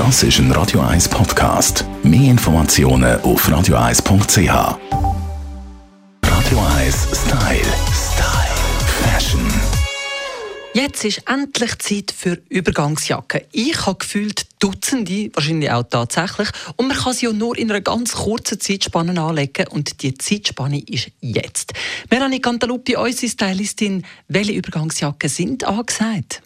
Das ist ein Radio 1 Podcast. Mehr Informationen auf radio1.ch. Radio 1 Style. Style. Fashion. Jetzt ist endlich Zeit für Übergangsjacken. Ich habe gefühlt Dutzende, wahrscheinlich auch tatsächlich. Und man kann sie ja nur in einer ganz kurzen Zeitspanne anlegen. Und die Zeitspanne ist jetzt. Melanie Cantaluppi, unsere Stylistin, welche Übergangsjacken sind angesagt?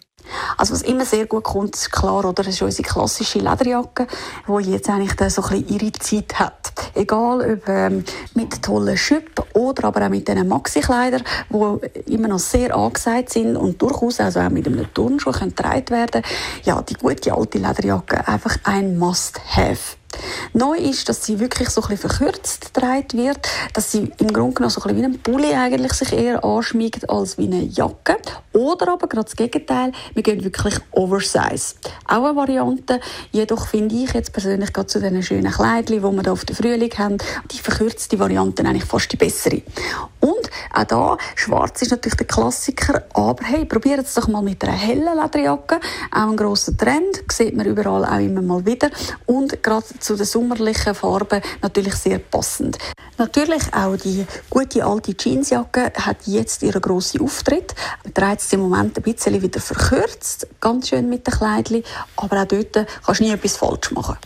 Also was immer sehr gut kommt, ist klar, oder, ist unsere klassische Lederjacke, die jetzt eigentlich so ein bisschen ihre Zeit hat. Egal ob ähm, mit tollen Schüppen oder aber auch mit diesen Maxi-Kleidern, die immer noch sehr angesagt sind und durchaus also auch mit einem Turnschuh getragen werden Ja, die gute alte Lederjacke einfach ein Must-Have. Neu ist, dass sie wirklich so ein verkürzt getragen wird, dass sie im Grunde genommen so ein wie ein Pulli eigentlich sich eher anschmiegt als wie eine Jacke. Oder aber gerade das Gegenteil, wir gehen wirklich Oversize. Auch eine Variante, jedoch finde ich jetzt persönlich gerade zu diesen schönen Kleidchen, die wir hier auf der Frühling haben, die verkürzte Variante eigentlich fast die bessere. Und auch da, schwarz ist natürlich der Klassiker, aber hey, probiert es doch mal mit einer hellen Lederjacke. Auch ein grosser Trend, sieht man überall auch immer mal wieder. Und gerade zu den sommerlichen Farben natürlich sehr passend. Natürlich auch die gute alte Jeansjacke hat jetzt ihren grossen Auftritt. Man trägt es im Moment ein bisschen wieder verkürzt, ganz schön mit den Kleidchen, aber auch dort kannst du nie etwas falsch machen.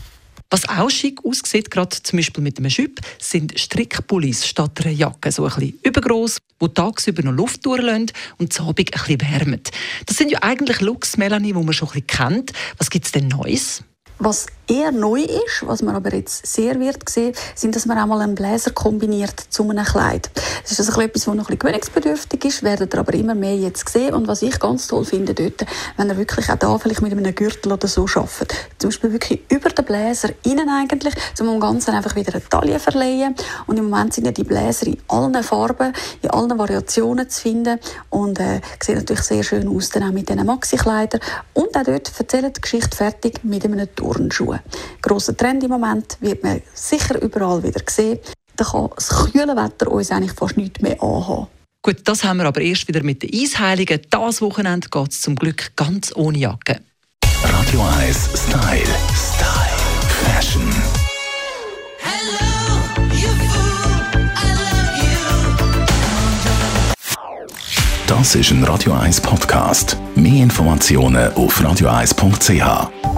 Was auch schick aussieht, gerade zum Beispiel mit einem Schüpp, sind Strickpullis statt einer Jacke. So ein bisschen übergross, die tagsüber noch Luft durchlassen und zu Abend ein bisschen wärmen. Das sind ja eigentlich Looks, Melanie, die man schon ein bisschen kennt. Was gibt es denn Neues? Was eher neu ist, was man aber jetzt sehr wird sehen, sind, dass man auch mal einen Bläser kombiniert zu einem Kleid. Das ist also etwas, was noch ein bisschen gewöhnungsbedürftig ist, werdet ihr aber immer mehr jetzt sehen. Und was ich ganz toll finde dort, wenn ihr wirklich auch da vielleicht mit einem Gürtel oder so arbeitet. Zum Beispiel wirklich über den Bläser innen eigentlich, um dem Ganzen einfach wieder eine Taille verleihen. Und im Moment sind ja die Bläser in allen Farben, in allen Variationen zu finden und äh, sieht natürlich sehr schön aus, dann auch mit diesen Maxi-Kleidern. Und auch dort erzählt die Geschichte fertig mit einem Tour. Turnschuhe. Grosser Trend im Moment, wird man sicher überall wieder sehen. Da kann das kühle Wetter uns eigentlich fast nichts mehr anhaben. Gut, das haben wir aber erst wieder mit den Eisheiligen. Das Wochenende geht es zum Glück ganz ohne Jacke. Radio 1 Style. Style. Fashion. Das ist ein Radio 1 Podcast. Mehr Informationen auf radio1.ch.